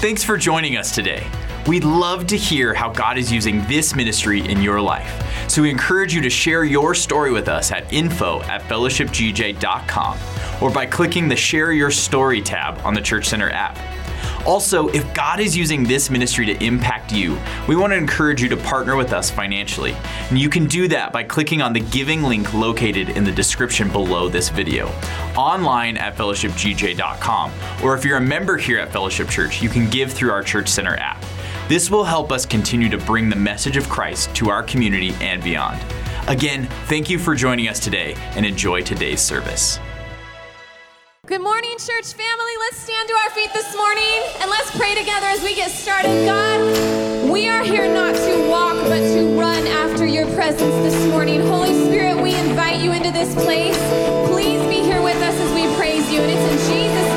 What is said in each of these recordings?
Thanks for joining us today. We'd love to hear how God is using this ministry in your life. So we encourage you to share your story with us at info at fellowshipgj.com or by clicking the Share Your Story tab on the Church Center app. Also, if God is using this ministry to impact you, we want to encourage you to partner with us financially. And you can do that by clicking on the giving link located in the description below this video, online at fellowshipgj.com, or if you're a member here at Fellowship Church, you can give through our Church Center app. This will help us continue to bring the message of Christ to our community and beyond. Again, thank you for joining us today and enjoy today's service. Good morning, church family. Let's stand to our feet this morning and let's pray together as we get started. God, we are here not to walk, but to run after your presence this morning. Holy Spirit, we invite you into this place. Please be here with us as we praise you. And it's in Jesus'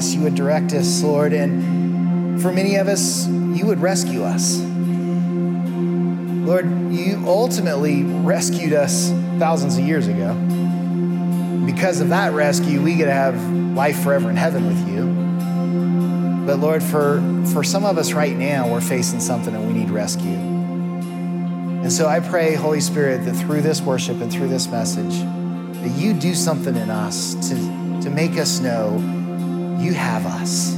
us, you would direct us, Lord. And for many of us, you would rescue us. Lord, you ultimately rescued us thousands of years ago. Because of that rescue, we get to have life forever in heaven with you. But Lord, for, for some of us right now, we're facing something and we need rescue. And so I pray, Holy Spirit, that through this worship and through this message, that you do something in us to, to make us know you have us.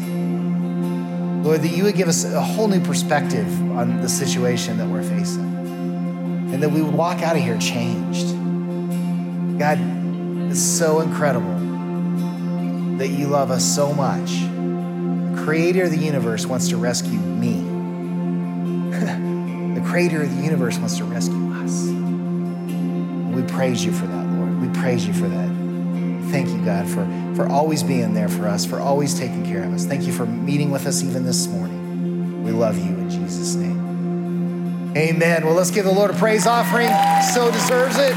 Lord, that you would give us a whole new perspective on the situation that we're facing. And that we would walk out of here changed. God, it's so incredible that you love us so much. The creator of the universe wants to rescue me. the creator of the universe wants to rescue us. We praise you for that, Lord. We praise you for that. Thank you, God, for, for always being there for us, for always taking care of us. Thank you for meeting with us even this morning. We love you in Jesus' name. Amen. Well, let's give the Lord a praise offering. So deserves it.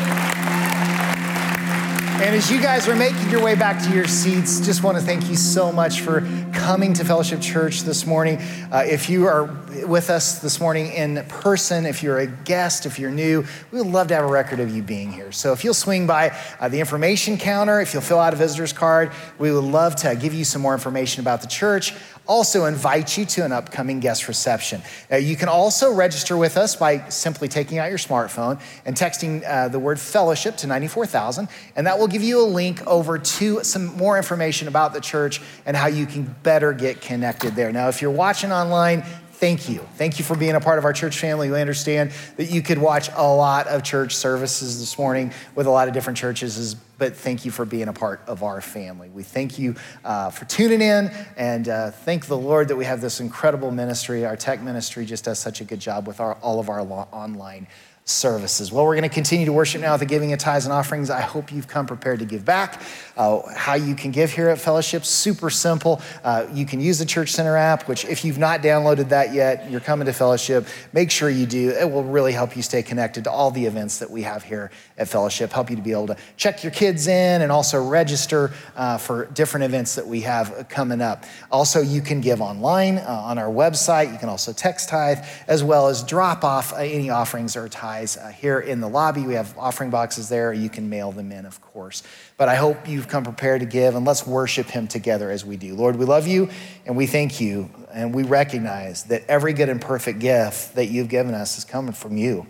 And as you guys are making your way back to your seats, just want to thank you so much for coming to Fellowship Church this morning. Uh, if you are with us this morning in person, if you're a guest, if you're new, we would love to have a record of you being here. So if you'll swing by uh, the information counter, if you'll fill out a visitor's card, we would love to give you some more information about the church also invite you to an upcoming guest reception. Uh, you can also register with us by simply taking out your smartphone and texting uh, the word fellowship to 94,000, and that will give you a link over to some more information about the church and how you can better get connected there. Now, if you're watching online, thank you. Thank you for being a part of our church family. We understand that you could watch a lot of church services this morning with a lot of different churches, but thank you for being a part of our family. We thank you uh, for tuning in and uh, thank the Lord that we have this incredible ministry. Our tech ministry just does such a good job with our, all of our online services. Well, we're going to continue to worship now with the giving of tithes and offerings. I hope you've come prepared to give back. Uh, how you can give here at Fellowship, super simple. Uh, you can use the Church Center app, which if you've not downloaded that yet, you're coming to Fellowship, make sure you do. It will really help you stay connected to all the events that we have here at Fellowship, help you to be able to check your kids in and also register uh, for different events that we have coming up. Also, you can give online uh, on our website. You can also text tithe, as well as drop off uh, any offerings or tithes uh, here in the lobby. We have offering boxes there. You can mail them in, of course. But I hope you've come prepared to give, and let's worship Him together as we do. Lord, we love you, and we thank you, and we recognize that every good and perfect gift that you've given us is coming from you.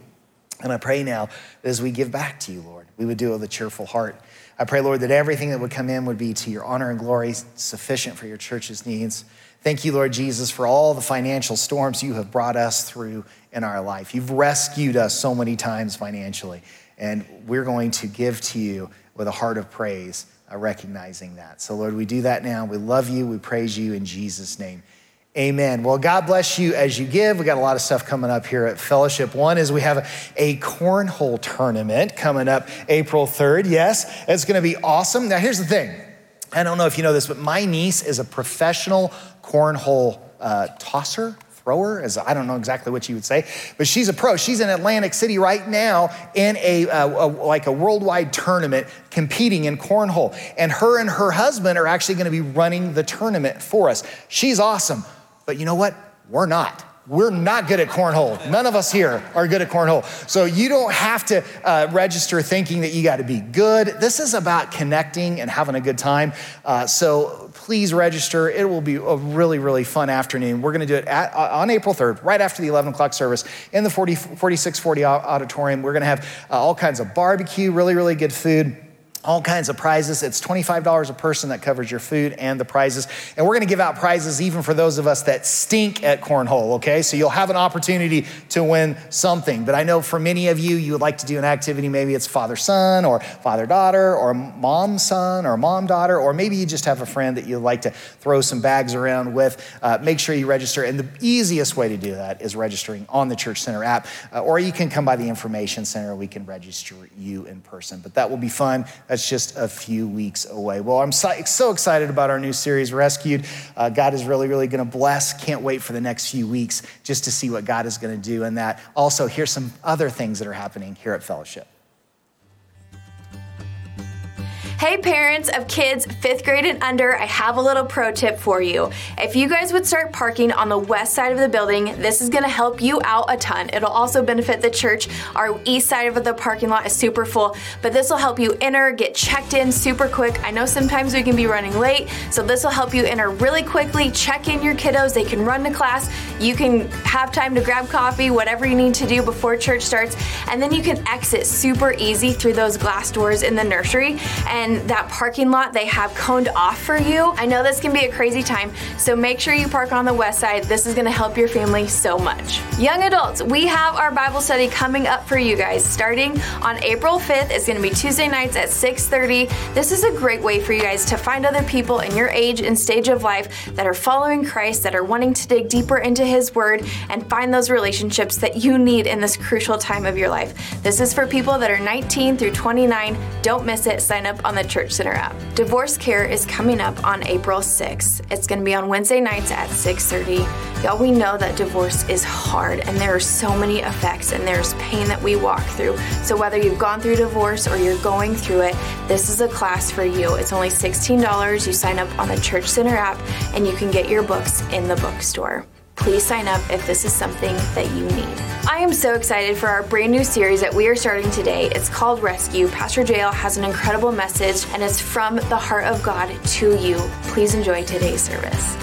And I pray now that as we give back to you, Lord, we would do it with a cheerful heart. I pray, Lord, that everything that would come in would be to your honor and glory, sufficient for your church's needs. Thank you, Lord Jesus, for all the financial storms you have brought us through in our life. You've rescued us so many times financially, and we're going to give to you with a heart of praise, uh, recognizing that. So, Lord, we do that now. We love you. We praise you in Jesus' name. Amen. Well, God bless you as you give. We got a lot of stuff coming up here at Fellowship. One is we have a, cornhole tournament coming up April 3rd. Yes, it's going to be awesome. Now, here's the thing. I don't know if you know this, but my niece is a professional cornhole uh, tosser, thrower, as I don't know exactly what you would say, but she's a pro. She's in Atlantic City right now in a, uh, a like a worldwide tournament competing in cornhole, and her and her husband are actually going to be running the tournament for us. She's awesome, but you know what? We're not. We're not good at cornhole. None of us here are good at cornhole. So you don't have to uh, register thinking that you got to be good. This is about connecting and having a good time. Uh, so please register. It will be a really, really fun afternoon. We're going to do it at, uh, on April 3rd, right after the 11 o'clock service in the 40, 4640 auditorium. We're going to have uh, all kinds of barbecue, really, really good food all kinds of prizes. It's $25 a person that covers your food and the prizes. And we're going to give out prizes even for those of us that stink at cornhole, okay? So you'll have an opportunity to win something. But I know for many of you, you would like to do an activity. Maybe it's father son or father daughter or mom son or mom daughter, or maybe you just have a friend that you'd like to throw some bags around with. Uh, make sure you register. And the easiest way to do that is registering on the Church Center app, uh, or you can come by the information center. We can register you in person. But that will be fun. That's just a few weeks away. Well, I'm so, so excited about our new series, Rescued. Uh, God is really, really going to bless. Can't wait for the next few weeks just to see what God is going to do in that. Also, here's some other things that are happening here at Fellowship. Hey, parents of kids fifth grade and under, I have a little pro tip for you. If you guys would start parking on the west side of the building, this is gonna help you out a ton. It'll also benefit the church. Our east side of the parking lot is super full, but this will help you enter, get checked in super quick. I know sometimes we can be running late, so this will help you enter really quickly, check in your kiddos, they can run to class, you can have time to grab coffee, whatever you need to do before church starts, and then you can exit super easy through those glass doors in the nursery. And that parking lot they have coned off for you. I know this can be a crazy time, so make sure you park on the west side. This is gonna help your family so much. Young adults, we have our Bible study coming up for you guys starting on April 5th. It's gonna be Tuesday nights at 6:30. This is a great way for you guys to find other people in your age and stage of life that are following Christ, that are wanting to dig deeper into his word and find those relationships that you need in this crucial time of your life. This is for people that are 19 through 29. Don't miss it. Sign up on the Church Center app. Divorce Care is coming up on April 6th. It's going to be on Wednesday nights at 6:30. Y'all, we know that divorce is hard and there are so many effects and there's pain that we walk through. So whether you've gone through divorce or you're going through it, this is a class for you. It's only $16. You sign up on the Church Center app and you can get your books in the bookstore please sign up if this is something that you need. I am so excited for our brand new series that we are starting today. It's called Rescue. Pastor JL has an incredible message and it's from the heart of God to you. Please enjoy today's service.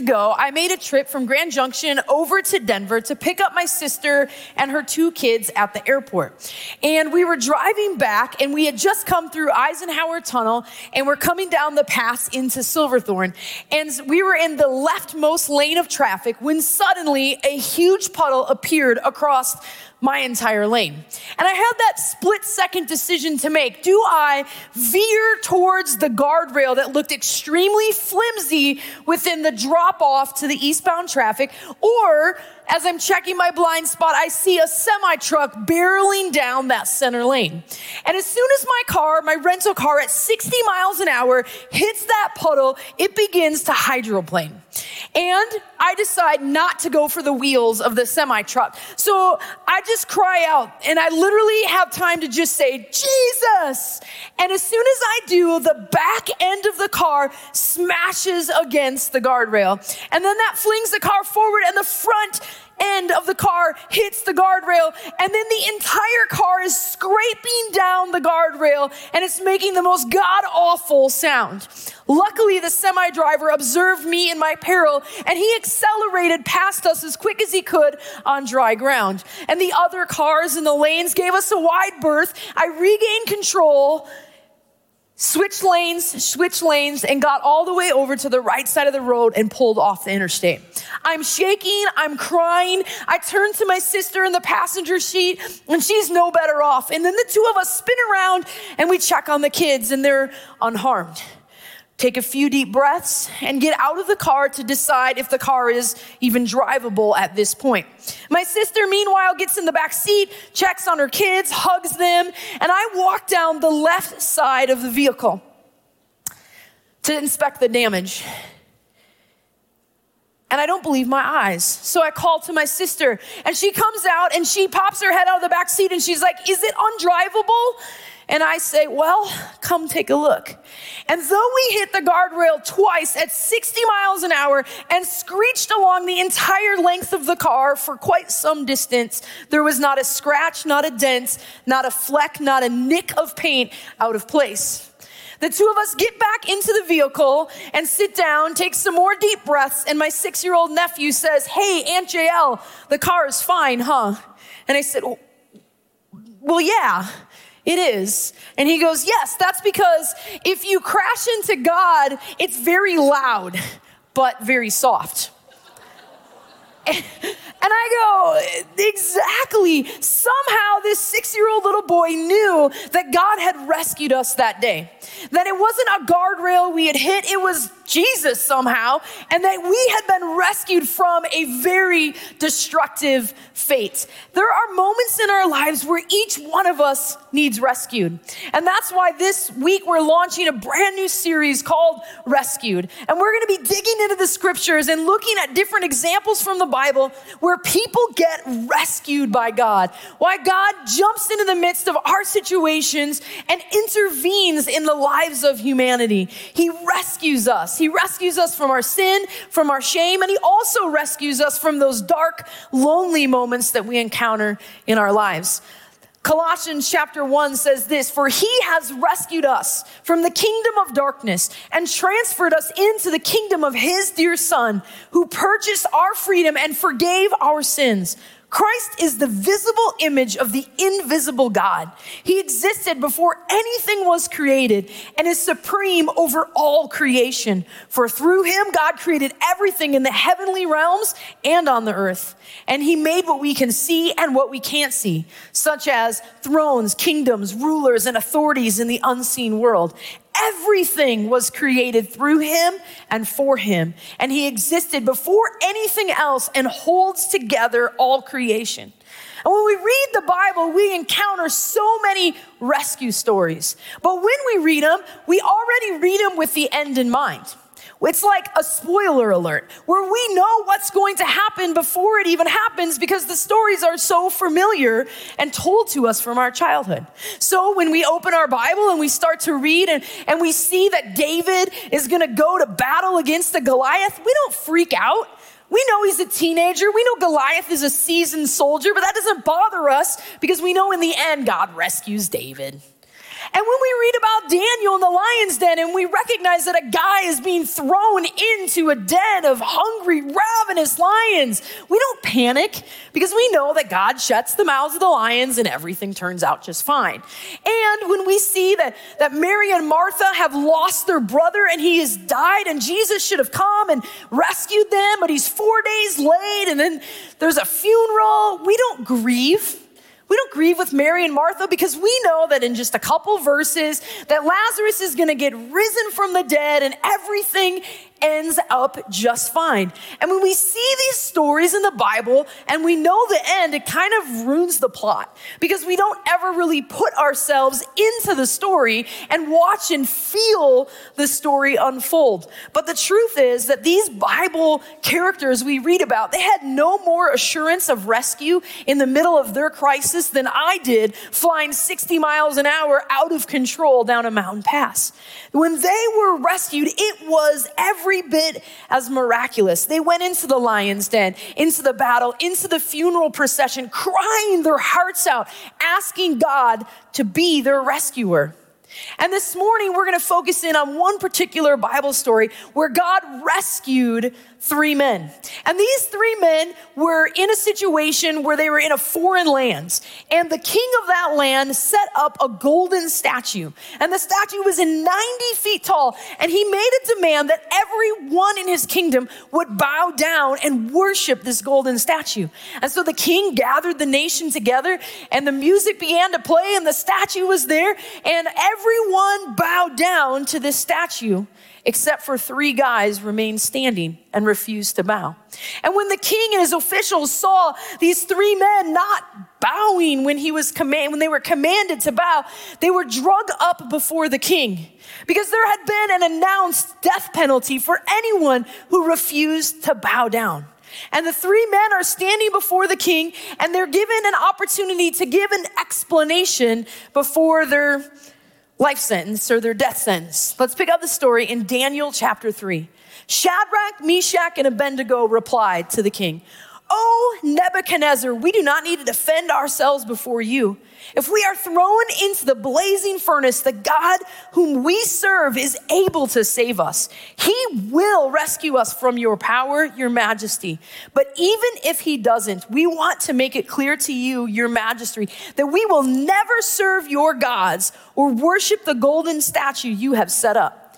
Ago, I made a trip from Grand Junction over to Denver to pick up my sister and her two kids at the airport. And we were driving back, and we had just come through Eisenhower Tunnel, and we're coming down the pass into Silverthorne. And we were in the leftmost lane of traffic when suddenly a huge puddle appeared across my entire lane. And I had that split second decision to make. Do I veer towards the guardrail that looked extremely flimsy within the drop off to the eastbound traffic, or or as I'm checking my blind spot, I see a semi truck barreling down that center lane. And as soon as my car, my rental car at 60 miles an hour hits that puddle, it begins to hydroplane. And I decide not to go for the wheels of the semi truck. So I just cry out and I literally have time to just say, Jesus. And as soon as I do, the back end of the car smashes against the guardrail. And then that flings the car forward and the front end of the car hits the guardrail, and then the entire car is scraping down the guardrail and it's making the most god awful sound. Luckily, the semi driver observed me in my peril and he accelerated past us as quick as he could on dry ground. And the other cars in the lanes gave us a wide berth. I regained control switched lanes, switched lanes, and got all the way over to the right side of the road and pulled off the interstate. I'm shaking, I'm crying. I turn to my sister in the passenger seat, and she's no better off. And then the two of us spin around and we check on the kids, and they're unharmed take a few deep breaths, and get out of the car to decide if the car is even drivable at this point. My sister, meanwhile, gets in the back seat, checks on her kids, hugs them, and I walk down the left side of the vehicle to inspect the damage. And I don't believe my eyes. So I call to my sister, and she comes out and she pops her head out of the back seat and she's like, Is it undrivable? And I say, Well, come take a look. And though we hit the guardrail twice at 60 miles an hour and screeched along the entire length of the car for quite some distance, there was not a scratch, not a dent, not a fleck, not a nick of paint out of place. The two of us get back into the vehicle and sit down, take some more deep breaths, and my six year old nephew says, Hey, Aunt JL, the car is fine, huh? And I said, Well, yeah. It is. And he goes, Yes, that's because if you crash into God, it's very loud, but very soft. And I go, exactly. Somehow this six year old little boy knew that God had rescued us that day. That it wasn't a guardrail we had hit, it was Jesus somehow, and that we had been rescued from a very destructive fate. There are moments in our lives where each one of us needs rescued. And that's why this week we're launching a brand new series called Rescued. And we're going to be digging into the scriptures and looking at different examples from the Bible where people get rescued by God. Why God jumps into the midst of our situations and intervenes in the lives of humanity. He rescues us. He rescues us from our sin, from our shame, and He also rescues us from those dark, lonely moments that we encounter in our lives. Colossians chapter 1 says this For he has rescued us from the kingdom of darkness and transferred us into the kingdom of his dear Son, who purchased our freedom and forgave our sins. Christ is the visible image of the invisible God. He existed before anything was created and is supreme over all creation. For through him, God created everything in the heavenly realms and on the earth. And he made what we can see and what we can't see, such as thrones, kingdoms, rulers, and authorities in the unseen world. Everything was created through him and for him, and he existed before anything else and holds together all creation. And when we read the Bible, we encounter so many rescue stories. But when we read them, we already read them with the end in mind. It's like a spoiler alert where we know what's going to happen before it even happens because the stories are so familiar and told to us from our childhood. So when we open our Bible and we start to read and, and we see that David is going to go to battle against the Goliath, we don't freak out. We know he's a teenager. We know Goliath is a seasoned soldier, but that doesn't bother us because we know in the end God rescues David. And when we read about Daniel in the lion's den and we recognize that a guy is being thrown into a den of hungry, ravenous lions, we don't panic because we know that God shuts the mouths of the lions and everything turns out just fine. And when we see that, that Mary and Martha have lost their brother and he has died and Jesus should have come and rescued them, but he's four days late and then there's a funeral, we don't grieve. We don't grieve with Mary and Martha because we know that in just a couple verses that Lazarus is going to get risen from the dead and everything ends up just fine. And when we see these stories in the Bible and we know the end, it kind of ruins the plot because we don't ever really put ourselves into the story and watch and feel the story unfold. But the truth is that these Bible characters we read about, they had no more assurance of rescue in the middle of their crisis than I did flying 60 miles an hour out of control down a mountain pass. When they were rescued, it was every bit as miraculous. They went into the lion's den, into the battle, into the funeral procession, crying their hearts out, asking God to be their rescuer. And this morning, we're going to focus in on one particular Bible story where God rescued three men. And these three men were in a situation where they were in a foreign land. And the king of that land set up a golden statue. And the statue was in 90 feet tall. And he made a demand that everyone in his kingdom would bow down and worship this golden statue. And so the king gathered the nation together and the music began to play and the statue was there. And everyone bowed down to this statue except for three guys remained standing and refused to bow. And when the king and his officials saw these three men not bowing when he was command when they were commanded to bow, they were drug up before the king because there had been an announced death penalty for anyone who refused to bow down. And the three men are standing before the king and they're given an opportunity to give an explanation before their life sentence or their death sentence. Let's pick up the story in Daniel chapter 3. Shadrach, Meshach, and Abednego replied to the king, O Nebuchadnezzar, we do not need to defend ourselves before you. If we are thrown into the blazing furnace, the God whom we serve is able to save us. He will rescue us from your power, your majesty. But even if he doesn't, we want to make it clear to you, your majesty, that we will never serve your gods or worship the golden statue you have set up.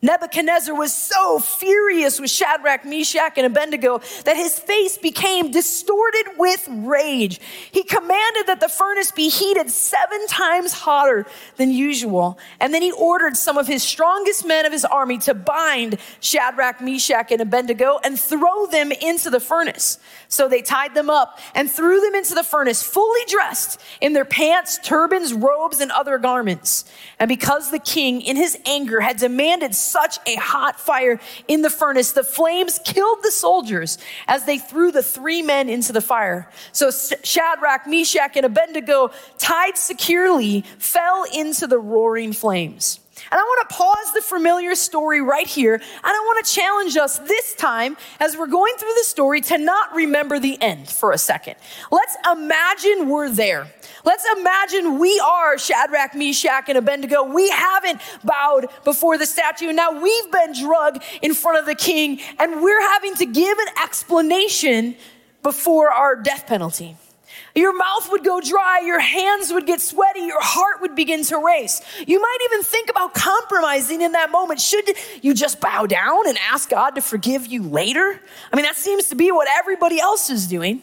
Nebuchadnezzar was so furious with Shadrach, Meshach, and Abednego that his face became distorted with rage. He commanded that the furnace be heated seven times hotter than usual. And then he ordered some of his strongest men of his army to bind Shadrach, Meshach, and Abednego and throw them into the furnace. So they tied them up and threw them into the furnace, fully dressed in their pants, turbans, robes, and other garments. And because the king, in his anger, had demanded such a hot fire in the furnace, the flames killed the soldiers as they threw the three men into the fire. So Shadrach, Meshach, and Abednego, tied securely, fell into the roaring flames. And I want to pause the familiar story right here. And I want to challenge us this time as we're going through the story to not remember the end for a second. Let's imagine we're there. Let's imagine we are Shadrach, Meshach, and Abednego. We haven't bowed before the statue. Now we've been drugged in front of the king, and we're having to give an explanation before our death penalty. Your mouth would go dry, your hands would get sweaty, your heart would begin to race. You might even think about compromising in that moment. Should you just bow down and ask God to forgive you later? I mean, that seems to be what everybody else is doing.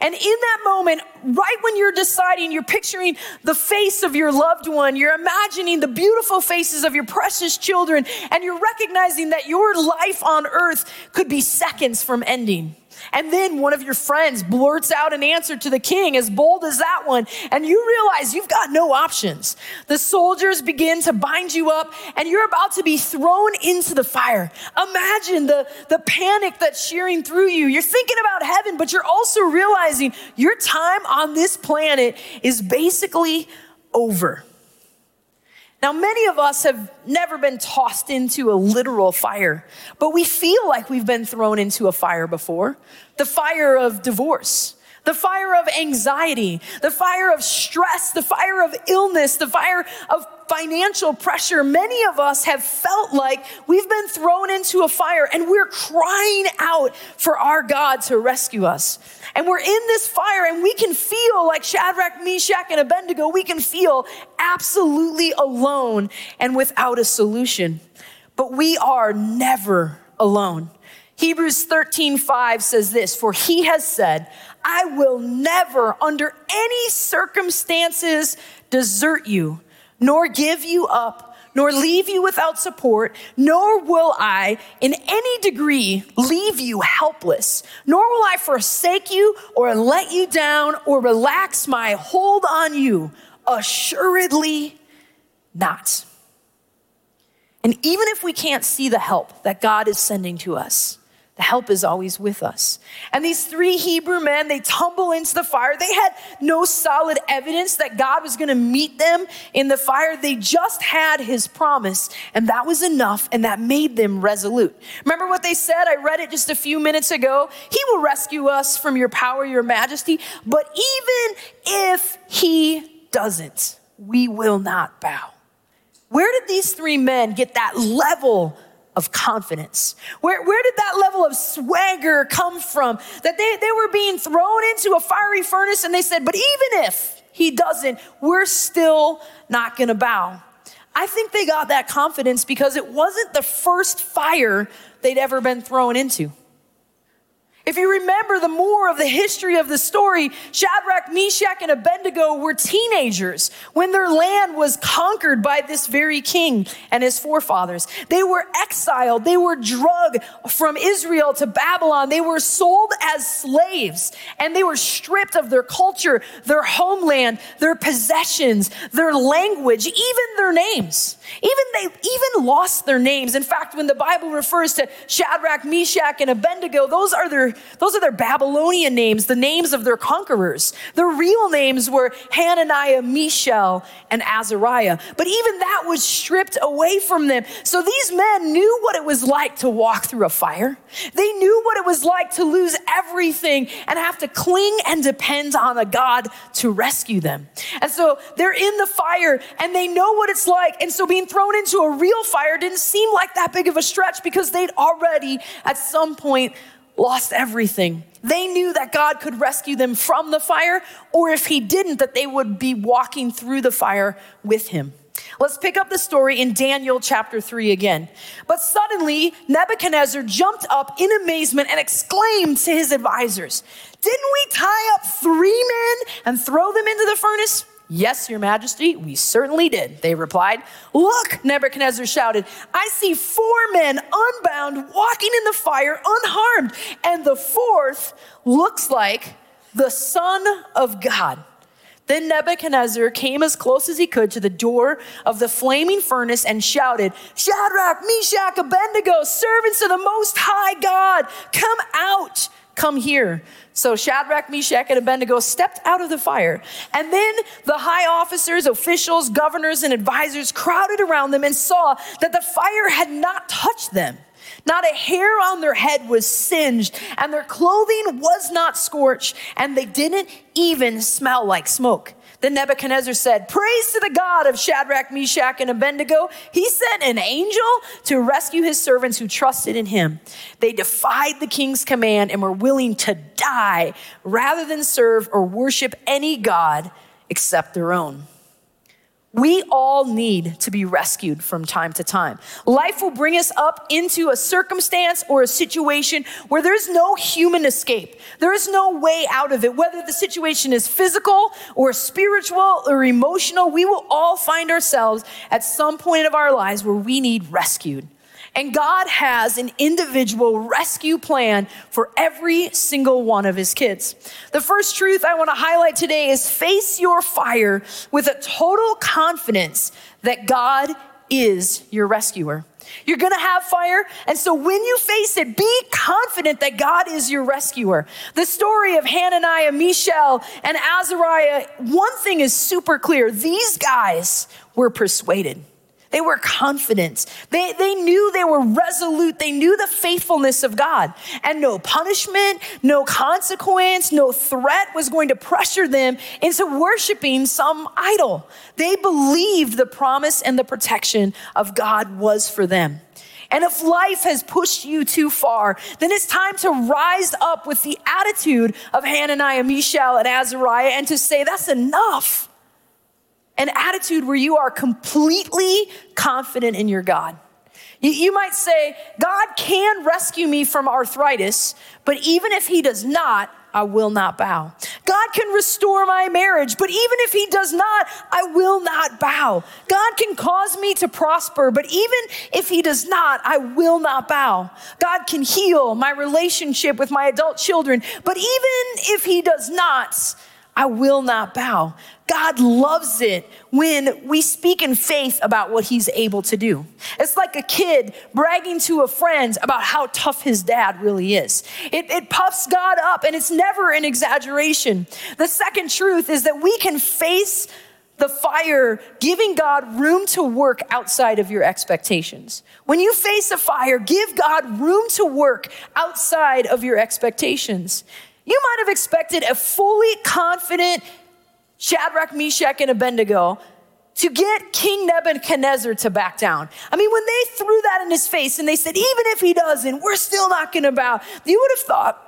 And in that moment, right when you're deciding, you're picturing the face of your loved one, you're imagining the beautiful faces of your precious children, and you're recognizing that your life on earth could be seconds from ending. And then one of your friends blurts out an answer to the king as bold as that one, and you realize you've got no options. The soldiers begin to bind you up, and you're about to be thrown into the fire. Imagine the, the panic that's shearing through you. You're thinking about heaven, but you're also realizing your time on this planet is basically over. Now, many of us have never been tossed into a literal fire, but we feel like we've been thrown into a fire before. The fire of divorce, the fire of anxiety, the fire of stress, the fire of illness, the fire of financial pressure. Many of us have felt like we've been thrown into a fire and we're crying out for our God to rescue us. And we're in this fire and we can feel like Shadrach, Meshach, and Abednego, we can feel absolutely alone and without a solution. But we are never alone. Hebrews 13, 5 says this, for he has said, I will never, under any circumstances, desert you, nor give you up nor leave you without support, nor will I in any degree leave you helpless, nor will I forsake you or let you down or relax my hold on you. Assuredly not. And even if we can't see the help that God is sending to us, the help is always with us. And these three Hebrew men, they tumble into the fire. They had no solid evidence that God was going to meet them in the fire. They just had his promise, and that was enough, and that made them resolute. Remember what they said? I read it just a few minutes ago. He will rescue us from your power, your majesty. But even if he doesn't, we will not bow. Where did these three men get that level of confidence? Where, where did that level of swagger come from? That they, they were being thrown into a fiery furnace and they said, but even if he doesn't, we're still not gonna bow. I think they got that confidence because it wasn't the first fire they'd ever been thrown into. If you remember the more of the history of the story, Shadrach, Meshach, and Abednego were teenagers when their land was conquered by this very king and his forefathers. They were exiled. They were drugged from Israel to Babylon. They were sold as slaves and they were stripped of their culture, their homeland, their possessions, their language, even their names. Even they even lost their names. In fact, when the Bible refers to Shadrach, Meshach, and Abednego, those are their those are their Babylonian names, the names of their conquerors. Their real names were Hananiah, Mishael, and Azariah. But even that was stripped away from them. So these men knew what it was like to walk through a fire. They knew what it was like to lose everything and have to cling and depend on a God to rescue them. And so they're in the fire and they know what it's like. And so being thrown into a real fire didn't seem like that big of a stretch because they'd already at some point lost everything. They knew that God could rescue them from the fire, or if He didn't, that they would be walking through the fire with Him. Let's pick up the story in Daniel chapter 3 again. But suddenly, Nebuchadnezzar jumped up in amazement and exclaimed to his advisors, Didn't we tie up three men and throw them into the furnace? Yes, your majesty, we certainly did, they replied. Look, Nebuchadnezzar shouted, I see four men unbound walking in the fire unharmed, and the fourth looks like the Son of God. Then Nebuchadnezzar came as close as he could to the door of the flaming furnace and shouted, Shadrach, Meshach, Abednego, servants of the Most High God, come come here. So Shadrach, Meshach, and Abednego stepped out of the fire. And then the high officers, officials, governors, and advisors crowded around them and saw that the fire had not touched them. Not a hair on their head was singed, and their clothing was not scorched, and they didn't even smell like smoke. Then Nebuchadnezzar said, Praise to the God of Shadrach, Meshach, and Abednego. He sent an angel to rescue his servants who trusted in him. They defied the king's command and were willing to die rather than serve or worship any God except their own. We all need to be rescued from time to time. Life will bring us up into a circumstance or a situation where there's no human escape. There is no way out of it. Whether the situation is physical or spiritual or emotional, we will all find ourselves at some point of our lives where we need rescued. And God has an individual rescue plan for every single one of his kids. The first truth I want to highlight today is face your fire with a total confidence that God is your rescuer. You're gonna have fire, and so when you face it, be confident that God is your rescuer. The story of Hananiah, Mishael, and Azariah, one thing is super clear these guys were persuaded. They were confident. They, they knew they were resolute. They knew the faithfulness of God. And no punishment, no consequence, no threat was going to pressure them into worshiping some idol. They believed the promise and the protection of God was for them. And if life has pushed you too far, then it's time to rise up with the attitude of Hananiah, Mishael, and Azariah and to say, that's enough an attitude where you are completely confident in your God. You, might say, God can rescue me from arthritis, but even if He does not, I will not bow. God can restore my marriage, but even if He does not, I will not bow. God can cause me to prosper, but even if He does not, I will not bow. God can heal my relationship with my adult children, but even if He does not, I will not bow. God loves it when we speak in faith about what he's able to do. It's like a kid bragging to a friend about how tough his dad really is. It, it puffs God up and it's never an exaggeration. The second truth is that we can face the fire, giving God room to work outside of your expectations. When you face a fire, give God room to work outside of your expectations. You might have expected a fully confident Shadrach, Meshach, and Abednego to get King Nebuchadnezzar to back down. I mean, when they threw that in his face and they said, even if he doesn't, we're still not going to bow, you would have thought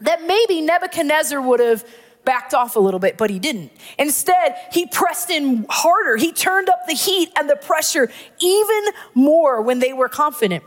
that maybe Nebuchadnezzar would have backed off a little bit, but he didn't. Instead, he pressed in harder. He turned up the heat and the pressure even more when they were confident.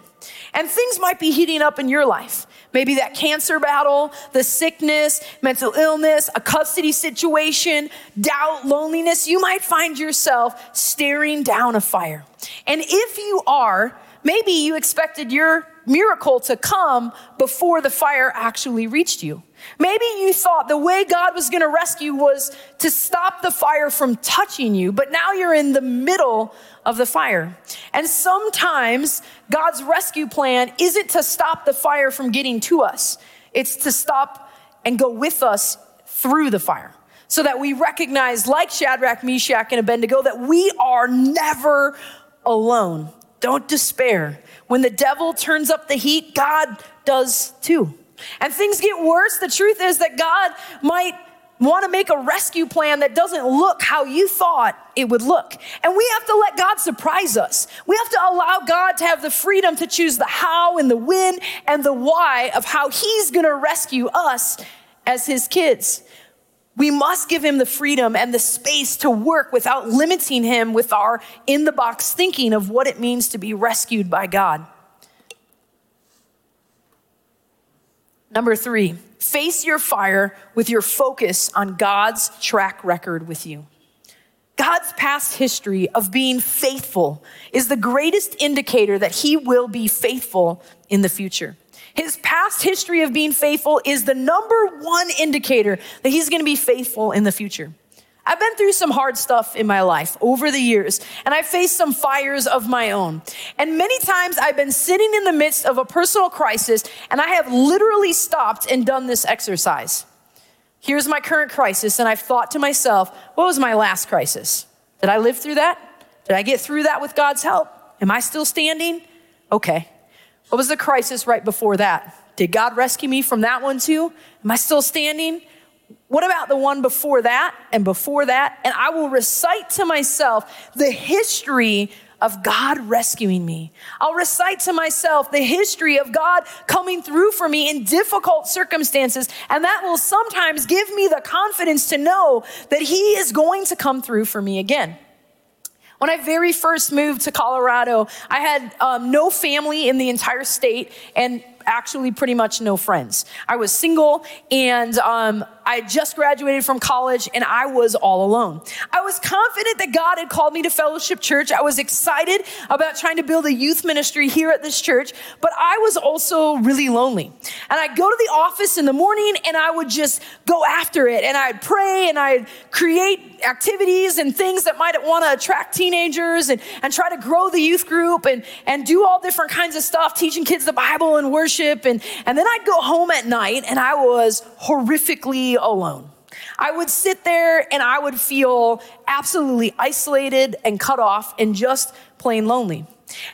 And things might be heating up in your life. Maybe that cancer battle, the sickness, mental illness, a custody situation, doubt, loneliness. You might find yourself staring down a fire. And if you are, maybe you expected your miracle to come before the fire actually reached you. Maybe you thought the way God was going to rescue was to stop the fire from touching you, but now you're in the middle of the fire. And sometimes God's rescue plan isn't to stop the fire from getting to us, it's to stop and go with us through the fire. So that we recognize, like Shadrach, Meshach, and Abednego, that we are never alone. Don't despair. When the devil turns up the heat, God does too. And things get worse. The truth is that God might want to make a rescue plan that doesn't look how you thought it would look. And we have to let God surprise us. We have to allow God to have the freedom to choose the how and the when and the why of how He's going to rescue us as His kids. We must give him the freedom and the space to work without limiting him with our in the box thinking of what it means to be rescued by God. Number three, face your fire with your focus on God's track record with you. God's past history of being faithful is the greatest indicator that he will be faithful in the future. His past history of being faithful is the number one indicator that he's going to be faithful in the future. I've been through some hard stuff in my life over the years, and I've faced some fires of my own. And many times I've been sitting in the midst of a personal crisis, and I have literally stopped and done this exercise. Here's my current crisis, and I've thought to myself, what was my last crisis? Did I live through that? Did I get through that with God's help? Am I still standing? Okay. What was the crisis right before that? Did God rescue me from that one too? Am I still standing? What about the one before that and before that? And I will recite to myself the history of God rescuing me. I'll recite to myself the history of God coming through for me in difficult circumstances. And that will sometimes give me the confidence to know that He is going to come through for me again. When I very first moved to Colorado, I had um, no family in the entire state and actually pretty much no friends. I was single and um, I had just graduated from college and I was all alone. I was confident that God had called me to Fellowship Church. I was excited about trying to build a youth ministry here at this church, but I was also really lonely. And I'd go to the office in the morning and I would just go after it and I'd pray and I'd create activities and things that might want to attract teenagers and, and try to grow the youth group and, and do all different kinds of stuff, teaching kids the Bible and worship. And, and then I'd go home at night and I was horrifically alone. I would sit there and I would feel absolutely isolated and cut off and just plain lonely.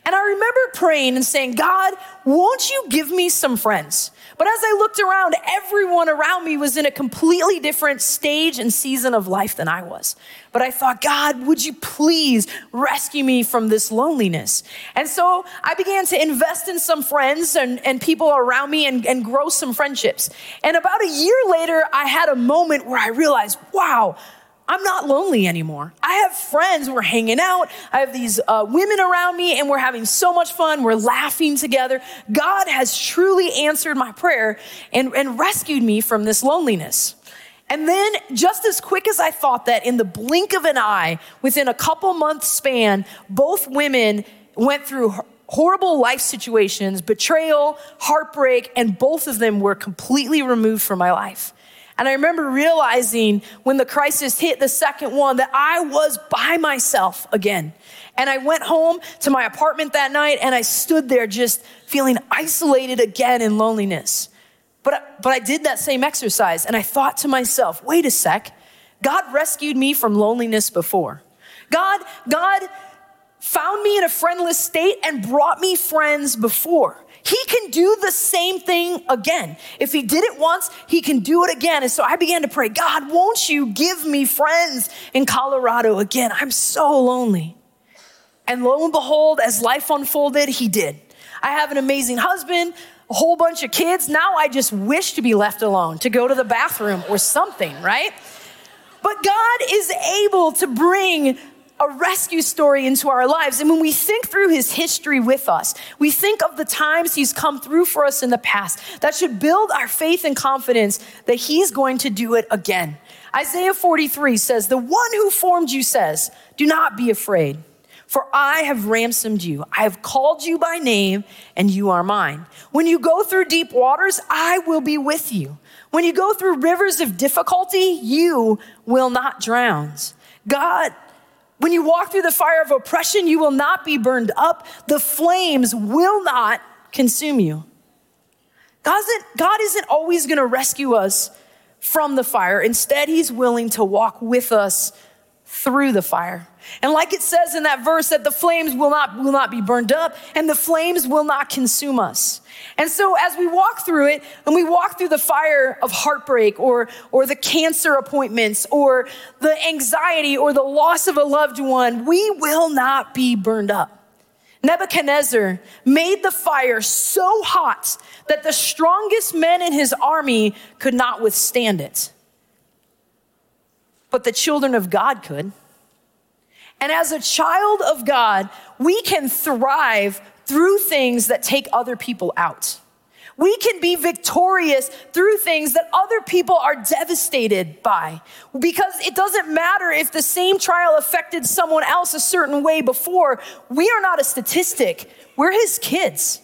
And I remember praying and saying, God, won't you give me some friends? But as I looked around, everyone around me was in a completely different stage and season of life than I was. But I thought, God, would you please rescue me from this loneliness? And so I began to invest in some friends and, and people around me and, and grow some friendships. And about a year later, I had a moment where I realized, wow, I'm not lonely anymore. I have friends. We're hanging out. I have these uh, women around me, and we're having so much fun. We're laughing together. God has truly answered my prayer and, and rescued me from this loneliness. And then, just as quick as I thought that, in the blink of an eye, within a couple months span, both women went through horrible life situations, betrayal, heartbreak, and both of them were completely removed from my life. And I remember realizing when the crisis hit the second one that I was by myself again. And I went home to my apartment that night and I stood there just feeling isolated again in loneliness. But, but I did that same exercise and I thought to myself, wait a sec, God rescued me from loneliness before. God, God found me in a friendless state and brought me friends before. He can do the same thing again. If he did it once, he can do it again. And so I began to pray, God, won't you give me friends in Colorado again? I'm so lonely. And lo and behold, as life unfolded, he did. I have an amazing husband, a whole bunch of kids. Now I just wish to be left alone, to go to the bathroom or something, right? But God is able to bring a rescue story into our lives. And when we think through his history with us, we think of the times he's come through for us in the past. That should build our faith and confidence that he's going to do it again. Isaiah 43 says, The one who formed you says, Do not be afraid. For I have ransomed you. I have called you by name, and you are mine. When you go through deep waters, I will be with you. When you go through rivers of difficulty, you will not drown. God when you walk through the fire of oppression, you will not be burned up. The flames will not consume you. God isn't, God isn't always going to rescue us from the fire. Instead, He's willing to walk with us through the fire. And like it says in that verse that the flames will not, will not be burned up and the flames will not consume us. And so as we walk through it and we walk through the fire of heartbreak or, or the cancer appointments or the anxiety or the loss of a loved one, we will not be burned up. Nebuchadnezzar made the fire so hot that the strongest men in his army could not withstand it. but the children of God could. And as a child of God, we can thrive through things that take other people out. We can be victorious through things that other people are devastated by. Because it doesn't matter if the same trial affected someone else a certain way before. We are not a statistic, we're his kids.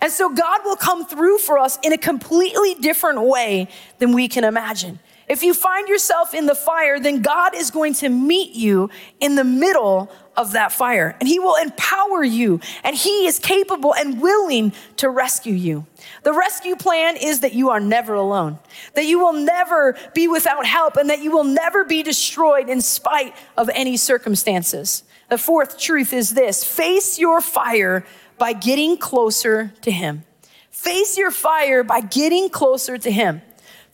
And so God will come through for us in a completely different way than we can imagine. If you find yourself in the fire, then God is going to meet you in the middle of that fire and he will empower you and he is capable and willing to rescue you. The rescue plan is that you are never alone, that you will never be without help and that you will never be destroyed in spite of any circumstances. The fourth truth is this face your fire by getting closer to him. Face your fire by getting closer to him.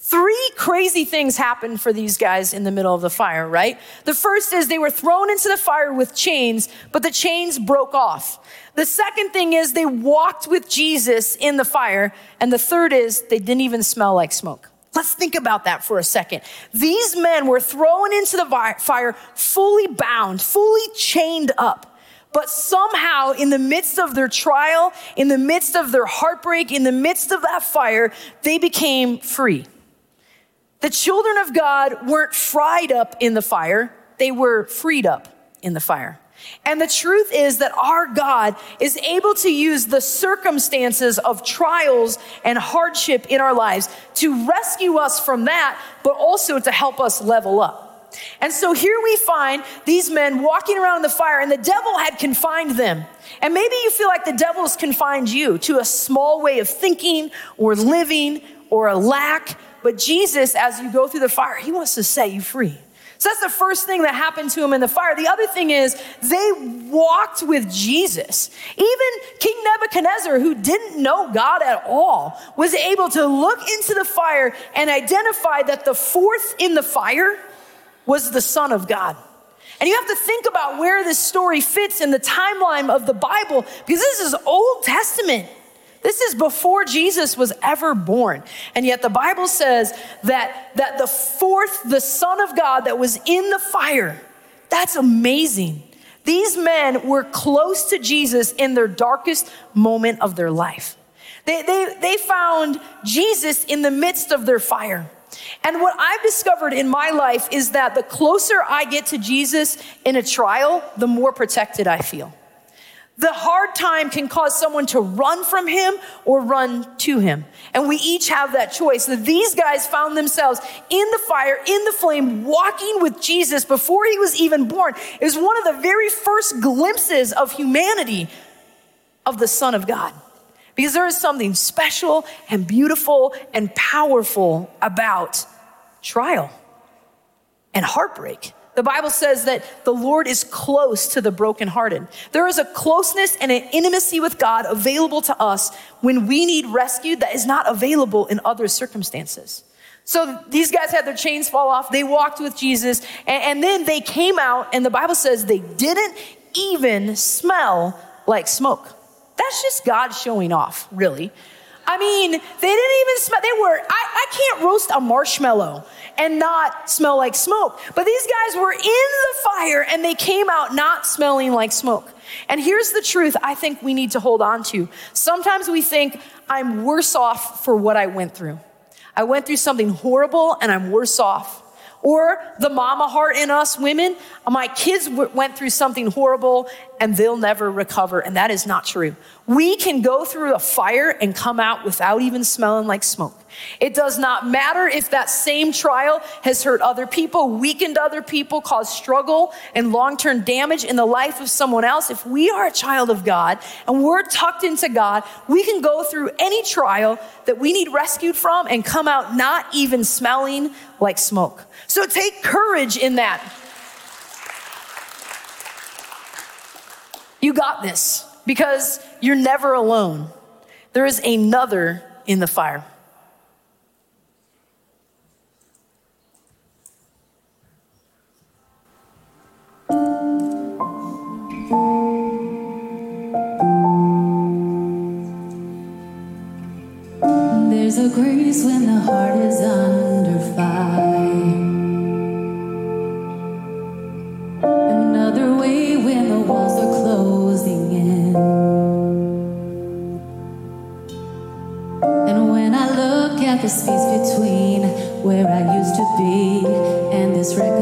Three crazy things happened for these guys in the middle of the fire, right? The first is they were thrown into the fire with chains, but the chains broke off. The second thing is they walked with Jesus in the fire. And the third is they didn't even smell like smoke. Let's think about that for a second. These men were thrown into the fire fully bound, fully chained up. But somehow, in the midst of their trial, in the midst of their heartbreak, in the midst of that fire, they became free. The children of God weren't fried up in the fire, they were freed up in the fire. And the truth is that our God is able to use the circumstances of trials and hardship in our lives to rescue us from that, but also to help us level up. And so here we find these men walking around in the fire, and the devil had confined them. And maybe you feel like the devil has confined you to a small way of thinking or living or a lack but Jesus, as you go through the fire, he wants to set you free. So that's the first thing that happened to him in the fire. The other thing is they walked with Jesus. Even King Nebuchadnezzar, who didn't know God at all, was able to look into the fire and identify that the fourth in the fire was the Son of God. And you have to think about where this story fits in the timeline of the Bible because this is Old Testament. This is before Jesus was ever born. And yet the Bible says that, that the fourth, the Son of God that was in the fire, that's amazing. These men were close to Jesus in their darkest moment of their life. They, they, they found Jesus in the midst of their fire. And what I've discovered in my life is that the closer I get to Jesus in a trial, the more protected I feel. The hard time can cause someone to run from him or run to him. And we each have that choice. These guys found themselves in the fire, in the flame, walking with Jesus before he was even born. It was one of the very first glimpses of humanity of the Son of God. Because there is something special and beautiful and powerful about trial and heartbreak. The Bible says that the Lord is close to the brokenhearted. There is a closeness and an intimacy with God available to us when we need rescue that is not available in other circumstances. So these guys had their chains fall off. They walked with Jesus and, and then they came out and the Bible says they didn't even smell like smoke. That's just God showing off, really. I mean, they didn't even smell, they were, I, I can't roast a marshmallow and not smell like smoke. But these guys were in the fire and they came out not smelling like smoke. And here's the truth I think we need to hold on to. Sometimes we think, I'm worse off for what I went through. I went through something horrible and I'm worse off. Or the mama heart in us women, my kids w- went through something horrible and they'll never recover. And that is not true. We can go through a fire and come out without even smelling like smoke. It does not matter if that same trial has hurt other people, weakened other people, caused struggle and long term damage in the life of someone else. If we are a child of God and we're tucked into God, we can go through any trial that we need rescued from and come out not even smelling like smoke. So take courage in that. You got this because you're never alone. There is another in the fire. a grace when the heart is under fire. Another way when the walls are closing in. And when I look at the space between where I used to be and this record.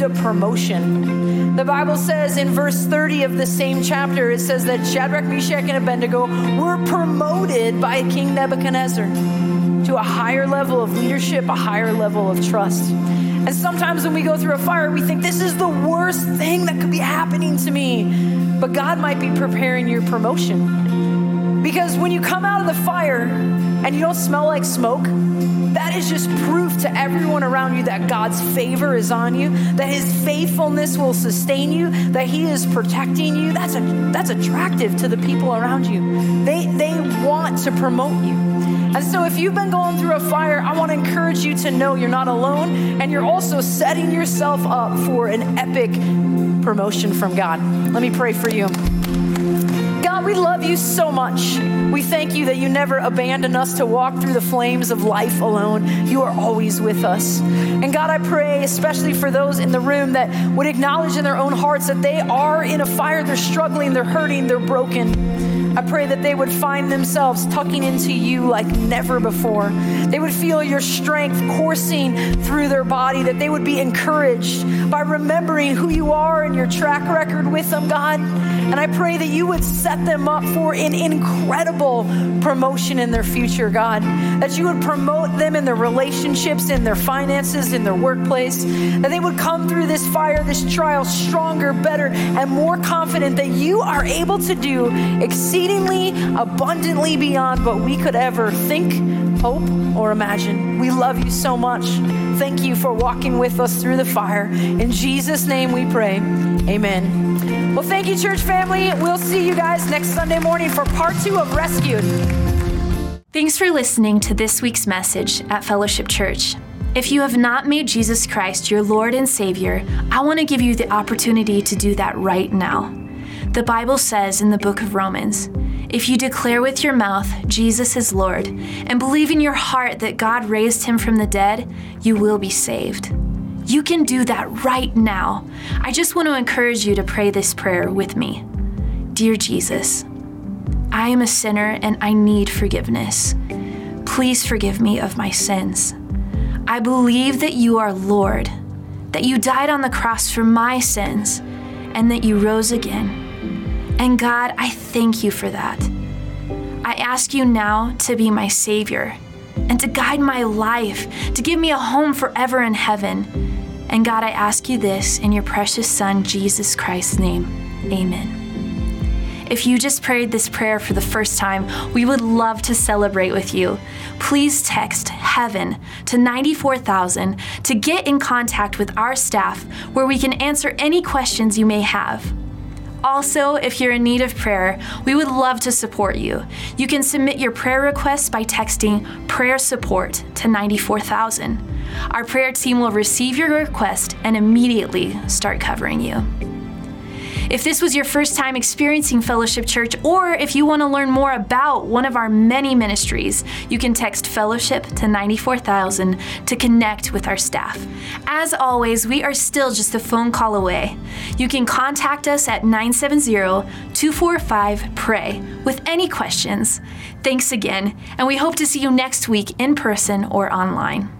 Received a promotion. The Bible says in verse 30 of the same chapter, it says that Shadrach, Meshach, and Abednego were promoted by King Nebuchadnezzar to to a higher level of leadership, a higher level of trust. And sometimes when we go through a fire, we think this is the worst thing that could be happening to me. But God might be preparing your promotion. Because when you come out of the fire and you don't smell like smoke, that is just proof to everyone around you that God's favor is on you, that his faithfulness will sustain you, that he is protecting you. That's a, that's attractive to the people around you. They they want to promote you. And so if you've been going through a fire, I want to encourage you to know you're not alone and you're also setting yourself up for an epic promotion from God. Let me pray for you. We love you so much. We thank you that you never abandon us to walk through the flames of life alone. You are always with us. And God, I pray, especially for those in the room that would acknowledge in their own hearts that they are in a fire, they're struggling, they're hurting, they're broken. I pray that they would find themselves tucking into you like never before. They would feel your strength coursing through their body, that they would be encouraged by remembering who you are and your track record with them, God. And I pray that you would set them up for an incredible promotion in their future, God. That you would promote them in their relationships, in their finances, in their workplace. That they would come through this fire, this trial, stronger, better, and more confident that you are able to do exceedingly abundantly beyond what we could ever think, hope, or imagine. We love you so much. Thank you for walking with us through the fire. In Jesus' name we pray. Amen. Well, thank you, church family. We'll see you guys next Sunday morning for part two of Rescued. Thanks for listening to this week's message at Fellowship Church. If you have not made Jesus Christ your Lord and Savior, I want to give you the opportunity to do that right now. The Bible says in the book of Romans if you declare with your mouth Jesus is Lord and believe in your heart that God raised him from the dead, you will be saved. You can do that right now. I just want to encourage you to pray this prayer with me. Dear Jesus, I am a sinner and I need forgiveness. Please forgive me of my sins. I believe that you are Lord, that you died on the cross for my sins, and that you rose again. And God, I thank you for that. I ask you now to be my Savior and to guide my life, to give me a home forever in heaven. And God, I ask you this in your precious Son, Jesus Christ's name. Amen. If you just prayed this prayer for the first time, we would love to celebrate with you. Please text heaven to 94,000 to get in contact with our staff where we can answer any questions you may have. Also, if you're in need of prayer, we would love to support you. You can submit your prayer requests by texting prayer support to 94,000. Our prayer team will receive your request and immediately start covering you. If this was your first time experiencing Fellowship Church, or if you want to learn more about one of our many ministries, you can text Fellowship to 94,000 to connect with our staff. As always, we are still just a phone call away. You can contact us at 970 245 PRAY with any questions. Thanks again, and we hope to see you next week in person or online.